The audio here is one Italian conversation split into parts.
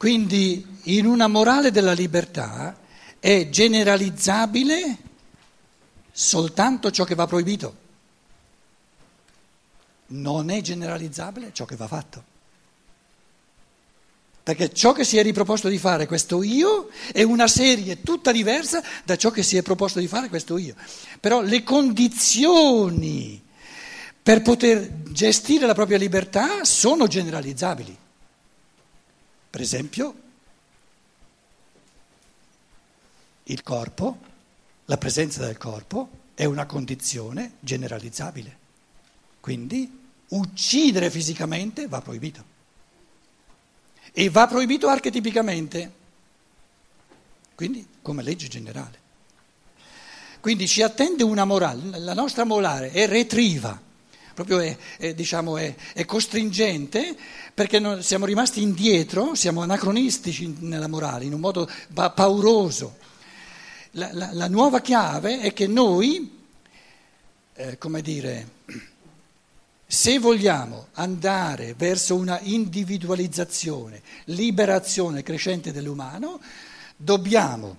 Quindi in una morale della libertà è generalizzabile soltanto ciò che va proibito, non è generalizzabile ciò che va fatto. Perché ciò che si è riproposto di fare questo io è una serie tutta diversa da ciò che si è proposto di fare questo io. Però le condizioni per poter gestire la propria libertà sono generalizzabili. Per esempio, il corpo, la presenza del corpo è una condizione generalizzabile. Quindi uccidere fisicamente va proibito. E va proibito archetipicamente, quindi come legge generale. Quindi ci attende una morale, la nostra morale è retriva, proprio è, è, diciamo, è, è costringente perché siamo rimasti indietro, siamo anacronistici nella morale, in un modo pauroso. La, la, la nuova chiave è che noi, eh, come dire, se vogliamo andare verso una individualizzazione, liberazione crescente dell'umano, dobbiamo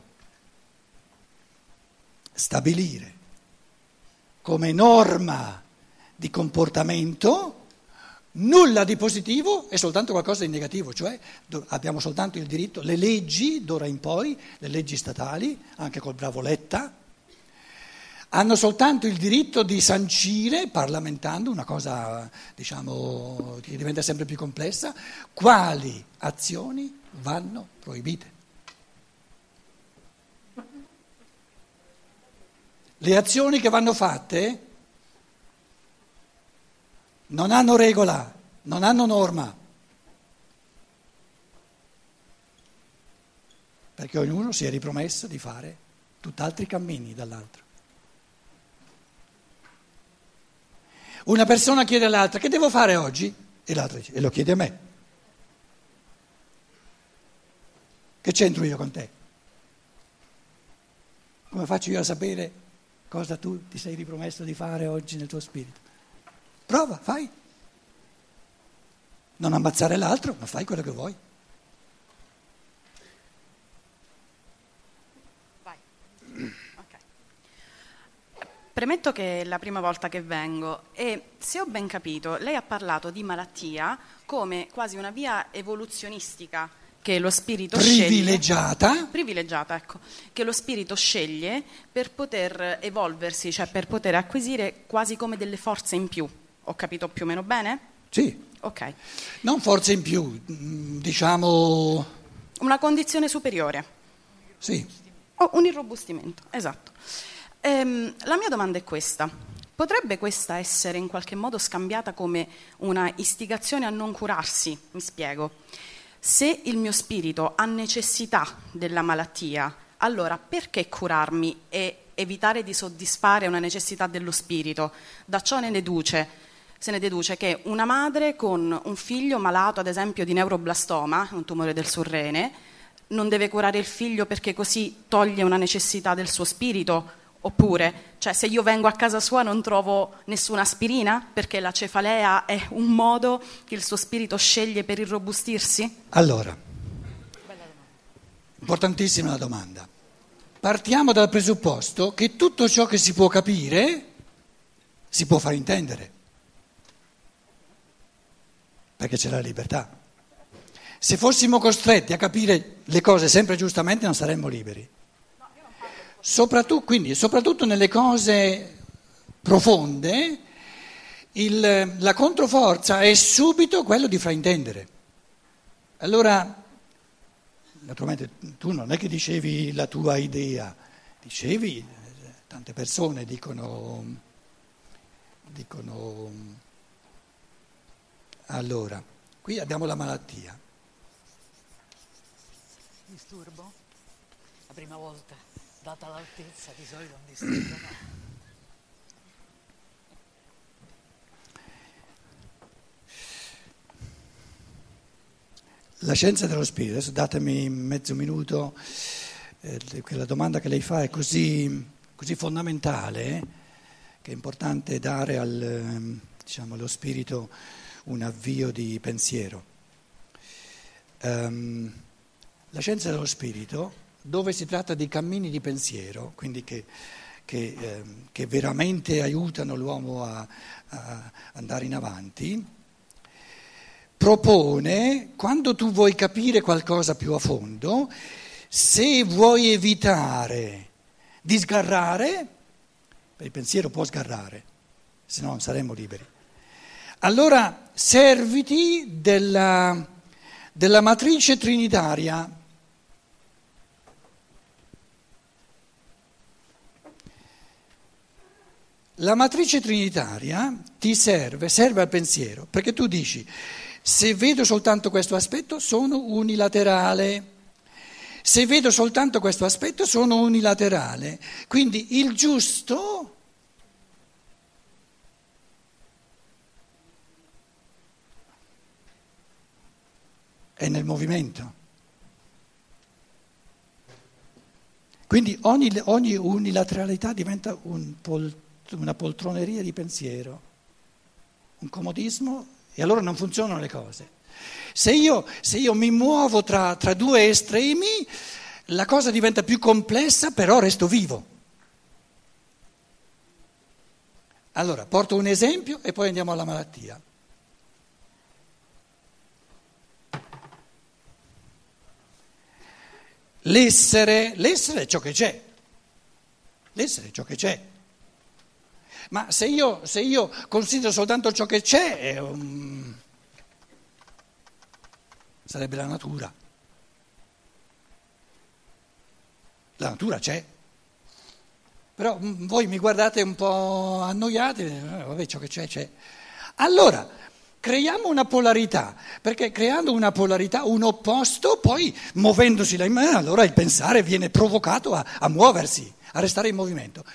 stabilire come norma di comportamento nulla di positivo e soltanto qualcosa di negativo, cioè abbiamo soltanto il diritto, le leggi d'ora in poi, le leggi statali, anche col bravo Letta, hanno soltanto il diritto di sancire, parlamentando, una cosa diciamo, che diventa sempre più complessa, quali azioni vanno proibite. Le azioni che vanno fatte non hanno regola, non hanno norma, perché ognuno si è ripromesso di fare tutt'altri cammini dall'altro. Una persona chiede all'altra che devo fare oggi? E l'altra dice, e lo chiede a me. Che c'entro io con te? Come faccio io a sapere cosa tu ti sei ripromesso di fare oggi nel tuo spirito? Prova, fai. Non ammazzare l'altro, ma fai quello che vuoi. Premetto che è la prima volta che vengo e se ho ben capito, lei ha parlato di malattia come quasi una via evoluzionistica che lo spirito privilegiata. sceglie privilegiata, ecco, che lo spirito sceglie per poter evolversi, cioè per poter acquisire quasi come delle forze in più. Ho capito più o meno bene? Sì. Ok. Non forze in più, mm, diciamo una condizione superiore. Sì. O un irrobustimento, esatto. Ehm, la mia domanda è questa. Potrebbe questa essere in qualche modo scambiata come una istigazione a non curarsi? Mi spiego. Se il mio spirito ha necessità della malattia, allora perché curarmi e evitare di soddisfare una necessità dello spirito? Da ciò ne deduce, se ne deduce che una madre con un figlio malato, ad esempio, di neuroblastoma, un tumore del surrene, non deve curare il figlio perché così toglie una necessità del suo spirito Oppure, cioè, se io vengo a casa sua non trovo nessuna aspirina perché la cefalea è un modo che il suo spirito sceglie per irrobustirsi? Allora, importantissima la domanda. Partiamo dal presupposto che tutto ciò che si può capire si può far intendere, perché c'è la libertà. Se fossimo costretti a capire le cose sempre giustamente non saremmo liberi. Soprattutto, quindi, soprattutto nelle cose profonde, il, la controforza è subito quello di fraintendere. Allora, naturalmente tu non è che dicevi la tua idea, dicevi, tante persone dicono, dicono allora, qui abbiamo la malattia. Disturbo? La prima volta data l'altezza di solito non disturba mai. La scienza dello spirito, adesso datemi mezzo minuto, eh, quella domanda che lei fa è così, così fondamentale eh, che è importante dare al, ehm, diciamo, allo spirito un avvio di pensiero. Um, La scienza dello spirito, dove si tratta di cammini di pensiero, quindi che, che, eh, che veramente aiutano l'uomo a, a andare in avanti, propone, quando tu vuoi capire qualcosa più a fondo, se vuoi evitare di sgarrare, il pensiero può sgarrare, se no non saremmo liberi. Allora serviti della, della matrice trinitaria. La matrice trinitaria ti serve, serve al pensiero, perché tu dici, se vedo soltanto questo aspetto sono unilaterale, se vedo soltanto questo aspetto sono unilaterale, quindi il giusto è nel movimento. Quindi ogni, ogni unilateralità diventa un pol, una poltroneria di pensiero, un comodismo e allora non funzionano le cose. Se io, se io mi muovo tra, tra due estremi, la cosa diventa più complessa, però resto vivo. Allora, porto un esempio e poi andiamo alla malattia. L'essere, l'essere è ciò che c'è, l'essere è ciò che c'è. Ma se io, se io considero soltanto ciò che c'è, um, sarebbe la natura. La natura c'è. Però um, voi mi guardate un po' annoiati, eh, vabbè ciò che c'è c'è. Allora, Creiamo una polarità, perché creando una polarità, un opposto, poi muovendosi là mano, allora il pensare viene provocato a, a muoversi, a restare in movimento.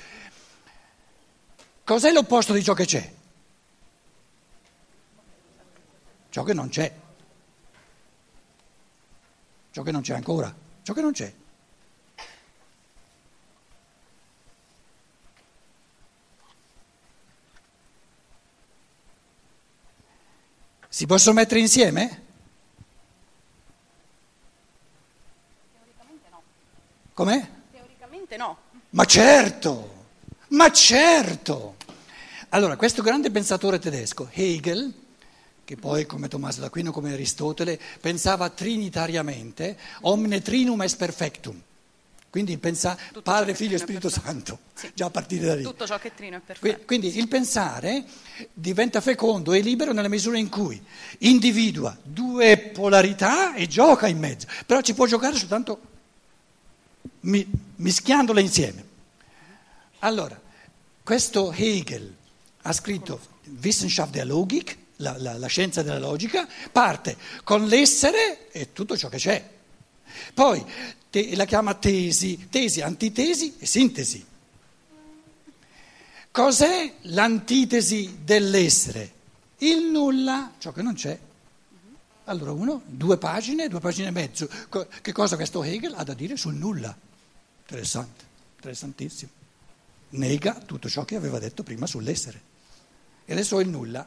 Cos'è l'opposto di ciò che c'è? Ciò che non c'è. Ciò che non c'è ancora. Ciò che non c'è. Si possono mettere insieme? Teoricamente no. Com'è? Teoricamente no. Ma certo, ma certo. Allora, questo grande pensatore tedesco, Hegel, che poi come Tommaso d'Aquino, come Aristotele, pensava trinitariamente, omne trinum est perfectum. Quindi pensa, Padre, Figlio e Spirito Santo, sì. già a partire da lì. Tutto ciò che trino è perfetto. Quindi il pensare diventa fecondo e libero nella misura in cui individua due polarità e gioca in mezzo, però ci può giocare soltanto mischiandole insieme. Allora, questo Hegel ha scritto Wissenschaft der Logik, la, la, la scienza della logica, parte con l'essere e tutto ciò che c'è. Poi te, la chiama tesi, tesi, antitesi e sintesi. Cos'è l'antitesi dell'essere? Il nulla, ciò che non c'è. Allora uno, due pagine, due pagine e mezzo. Che cosa questo Hegel ha da dire sul nulla? Interessante, interessantissimo. Nega tutto ciò che aveva detto prima sull'essere. E adesso è il nulla.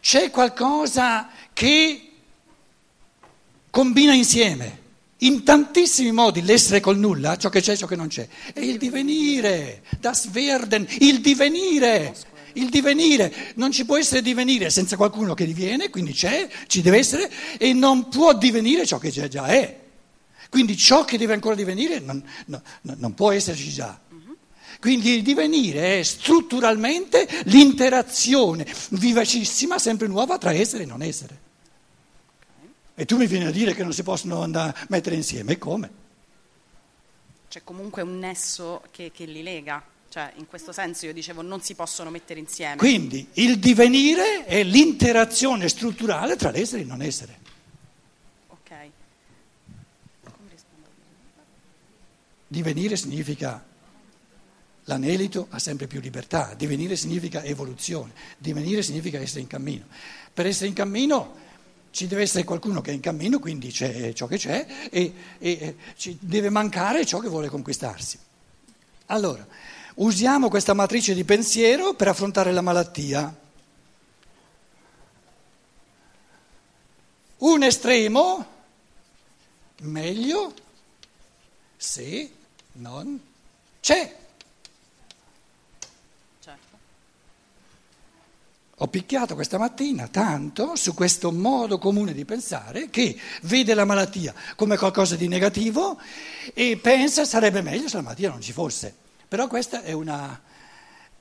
C'è qualcosa che combina insieme in tantissimi modi l'essere col nulla, ciò che c'è e ciò che non c'è. È il divenire, das Werden, il divenire, il divenire. Non ci può essere divenire senza qualcuno che diviene, quindi c'è, ci deve essere, e non può divenire ciò che già è. Quindi ciò che deve ancora divenire non, no, non può esserci già. Quindi il divenire è strutturalmente l'interazione vivacissima, sempre nuova, tra essere e non essere. E tu mi vieni a dire che non si possono andare mettere insieme, e come? C'è comunque un nesso che, che li lega, cioè in questo senso io dicevo non si possono mettere insieme. Quindi il divenire è l'interazione strutturale tra l'essere e il non essere. Ok. Divenire significa l'anelito ha sempre più libertà, divenire significa evoluzione, divenire significa essere in cammino. Per essere in cammino ci deve essere qualcuno che è in cammino, quindi c'è ciò che c'è, e, e ci deve mancare ciò che vuole conquistarsi. Allora, usiamo questa matrice di pensiero per affrontare la malattia. un estremo, meglio se non c'è. Certo. Ho picchiato questa mattina tanto su questo modo comune di pensare che vede la malattia come qualcosa di negativo e pensa sarebbe meglio se la malattia non ci fosse. Però questa è una,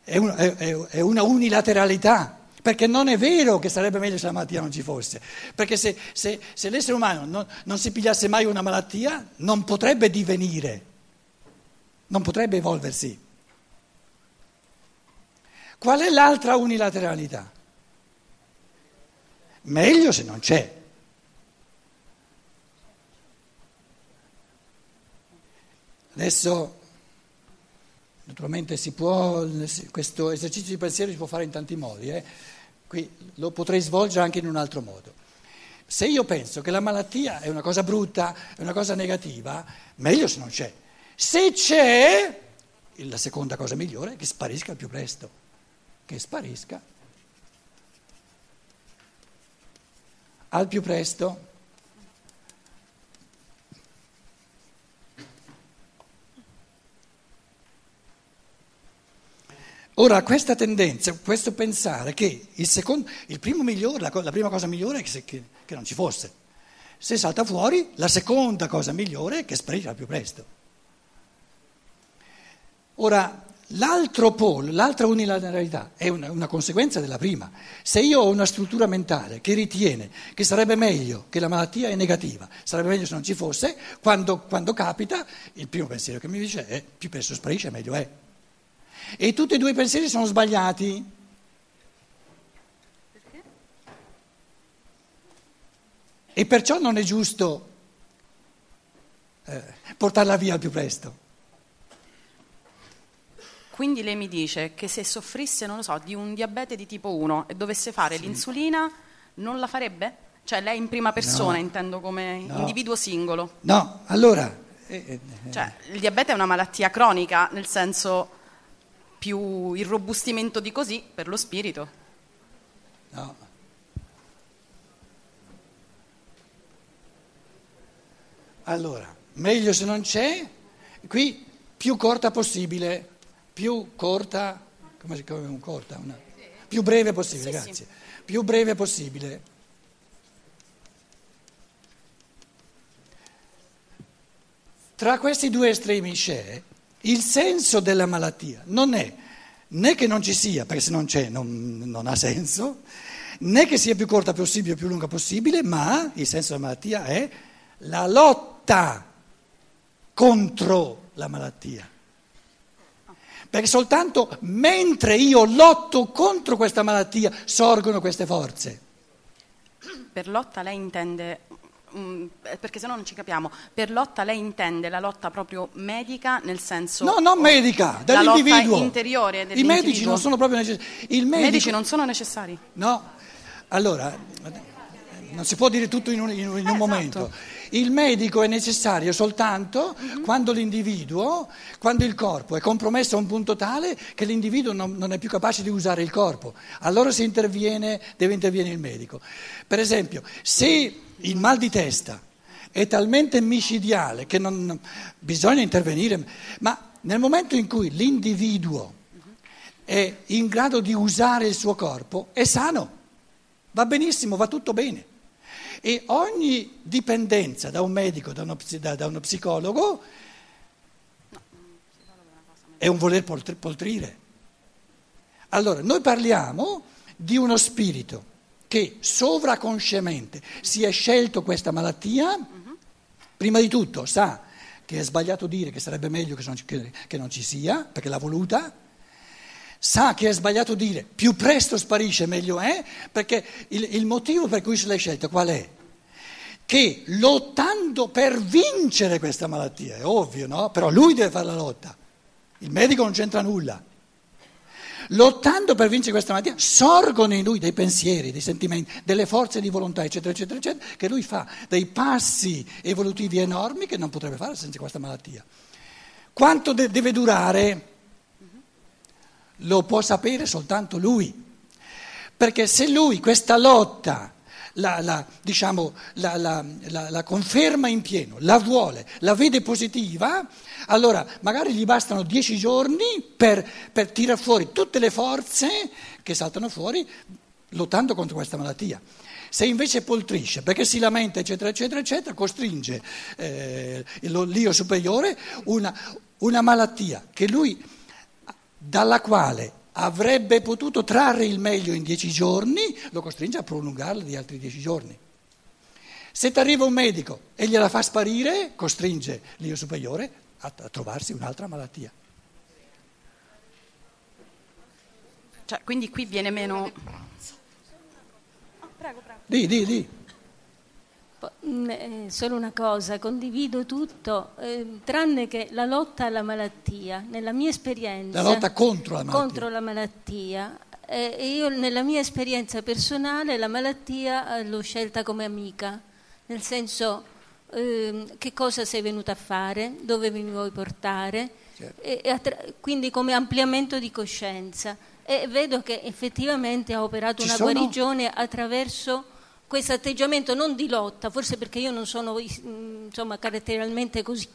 è una, è, è una unilateralità. Perché non è vero che sarebbe meglio se la malattia non ci fosse, perché se, se, se l'essere umano non, non si pigliasse mai una malattia non potrebbe divenire, non potrebbe evolversi. Qual è l'altra unilateralità? Meglio se non c'è. Adesso Naturalmente si può, questo esercizio di pensiero si può fare in tanti modi, eh? qui lo potrei svolgere anche in un altro modo. Se io penso che la malattia è una cosa brutta, è una cosa negativa, meglio se non c'è. Se c'è, la seconda cosa migliore è che sparisca al più presto, che sparisca al più presto. Ora, questa tendenza, questo pensare che il, secondo, il primo migliore, la, la, prima cosa migliore è che, che, che, non ci fosse. Se salta fuori, la seconda cosa migliore è che sparisca più presto. Ora, l'altro polo, l'altra unilateralità è una, una, conseguenza della prima. Se io ho una struttura mentale che ritiene che sarebbe meglio che la malattia è negativa, sarebbe meglio se non ci fosse, quando, quando capita, il primo pensiero che mi dice è più presto sparisce, meglio è. E tutti e due i pensieri sono sbagliati. Perché? E perciò non è giusto eh, portarla via al più presto. Quindi lei mi dice che se soffrisse, non lo so, di un diabete di tipo 1 e dovesse fare sì. l'insulina, non la farebbe? Cioè lei in prima persona, no, intendo come no. individuo singolo. No, allora... Eh, eh, cioè, il diabete è una malattia cronica, nel senso più irrobustimento di così per lo spirito. No. Allora, meglio se non c'è, qui più corta possibile, più corta, come si chiama un corta? Una, più breve possibile, sì, grazie, sì. più breve possibile. Tra questi due estremi c'è il senso della malattia non è né che non ci sia, perché se non c'è non, non ha senso, né che sia più corta possibile o più lunga possibile, ma il senso della malattia è la lotta contro la malattia. Perché soltanto mentre io lotto contro questa malattia sorgono queste forze. Per lotta lei intende Mm, perché se no non ci capiamo, per lotta lei intende la lotta proprio medica nel senso... No, non medica, lotta interiore I medici non sono proprio necessari. I medico... medici non sono necessari? No, allora, non si può dire tutto in un, in un, un esatto. momento. Il medico è necessario soltanto mm-hmm. quando l'individuo, quando il corpo è compromesso a un punto tale che l'individuo non, non, è più capace di usare il corpo. Allora si interviene, deve intervenire il medico. Per esempio, se il mal di testa è talmente micidiale che non, bisogna intervenire, ma nel momento in cui l'individuo è in grado di usare il suo corpo, è sano, va benissimo, va tutto bene. E ogni dipendenza da un medico, da uno, da, da uno psicologo, è un voler poltrire. Allora, noi parliamo di uno spirito che sovraconsciamente si è scelto questa malattia, prima di tutto sa che è sbagliato dire che sarebbe meglio che non, ci, che, che non ci sia, perché l'ha voluta, sa che è sbagliato dire più presto sparisce meglio è, perché il, il motivo per cui se l'hai scelta qual è? Che lottando per vincere questa malattia, è ovvio, no? Però lui deve fare la lotta, il medico non c'entra nulla lottando per vincere questa malattia, sorgono in lui dei pensieri, dei sentimenti, delle forze di volontà, eccetera, eccetera, eccetera, che lui fa dei passi evolutivi enormi che non potrebbe fare senza questa malattia. Quanto de- deve durare? Lo può sapere soltanto lui. Perché se lui questa lotta la, la, diciamo, la, la, conferma in pieno, la vuole, la vede positiva, allora magari gli bastano dieci giorni per, per tirar fuori tutte le forze che saltano fuori lottando contro questa malattia. Se invece poltrisce perché si lamenta, eccetera, eccetera, eccetera, costringe eh, l'io superiore una, una malattia che lui, dalla quale avrebbe potuto trarre il meglio in dieci giorni, lo costringe a prolungarla di altri dieci giorni. Se ti arriva un medico e gliela fa sparire, costringe l'io superiore a, a trovarsi un'altra malattia. Cioè, quindi qui viene meno... Di, di, di. Mm, eh, solo una cosa, condivido tutto, eh, tranne che la lotta alla malattia. Nella mia esperienza... La lotta contro la malattia. Contro la malattia. Eh, io nella mia esperienza personale la malattia eh, l'ho scelta come amica, nel senso ehm, che cosa sei venuta a fare, dove mi vuoi portare, certo. e, e attra- quindi come ampliamento di coscienza. E vedo che effettivamente ha operato Ci una sono... guarigione attraverso questo atteggiamento non di lotta, forse perché io non sono insomma, caratterialmente così.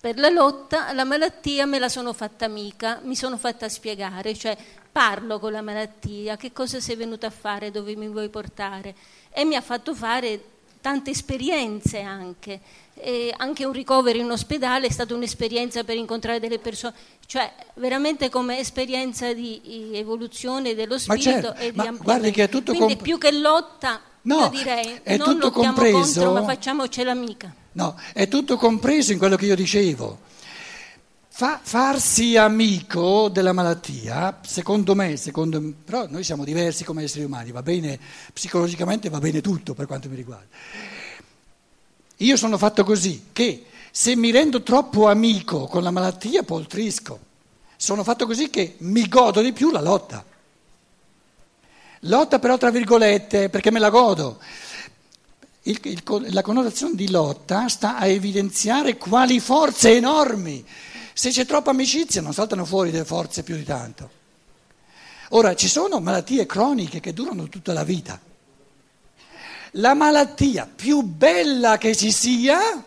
Per la lotta, la malattia me la sono fatta amica, mi sono fatta spiegare, cioè parlo con la malattia, che cosa sei venuta a fare, dove mi vuoi portare e mi ha fatto fare tante esperienze anche. E anche un ricovero in ospedale è stata un'esperienza per incontrare delle persone, cioè veramente come esperienza di evoluzione dello spirito certo, e di ampliamento. Quindi comp- più che lotta No, Io direi, è non tutto compreso. Contro, ma facciamocela amica. No, è tutto compreso in quello che io dicevo. Fa, farsi amico della malattia, secondo me, secondo, però noi siamo diversi come esseri umani, va bene, psicologicamente va bene tutto per quanto mi riguarda. Io sono fatto così che se mi rendo troppo amico con la malattia poltrisco. Sono fatto così che mi godo di più la lotta. Lotta però tra virgolette, perché me la godo. Il, il, la connotazione di lotta sta a evidenziare quali forze enormi. Se c'è troppa amicizia non saltano fuori delle forze più di tanto. Ora, ci sono malattie croniche che durano tutta la vita. La malattia più bella che ci sia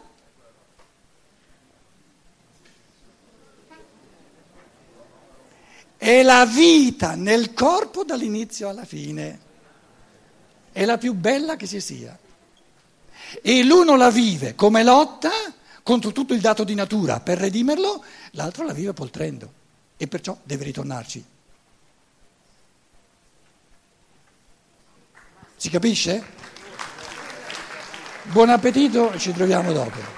È la vita nel corpo dall'inizio alla fine. È la più bella che ci sia. E l'uno la vive come lotta contro tutto il dato di natura per redimerlo, l'altro la vive poltrendo e perciò deve ritornarci. Si capisce? Buon appetito, ci troviamo dopo.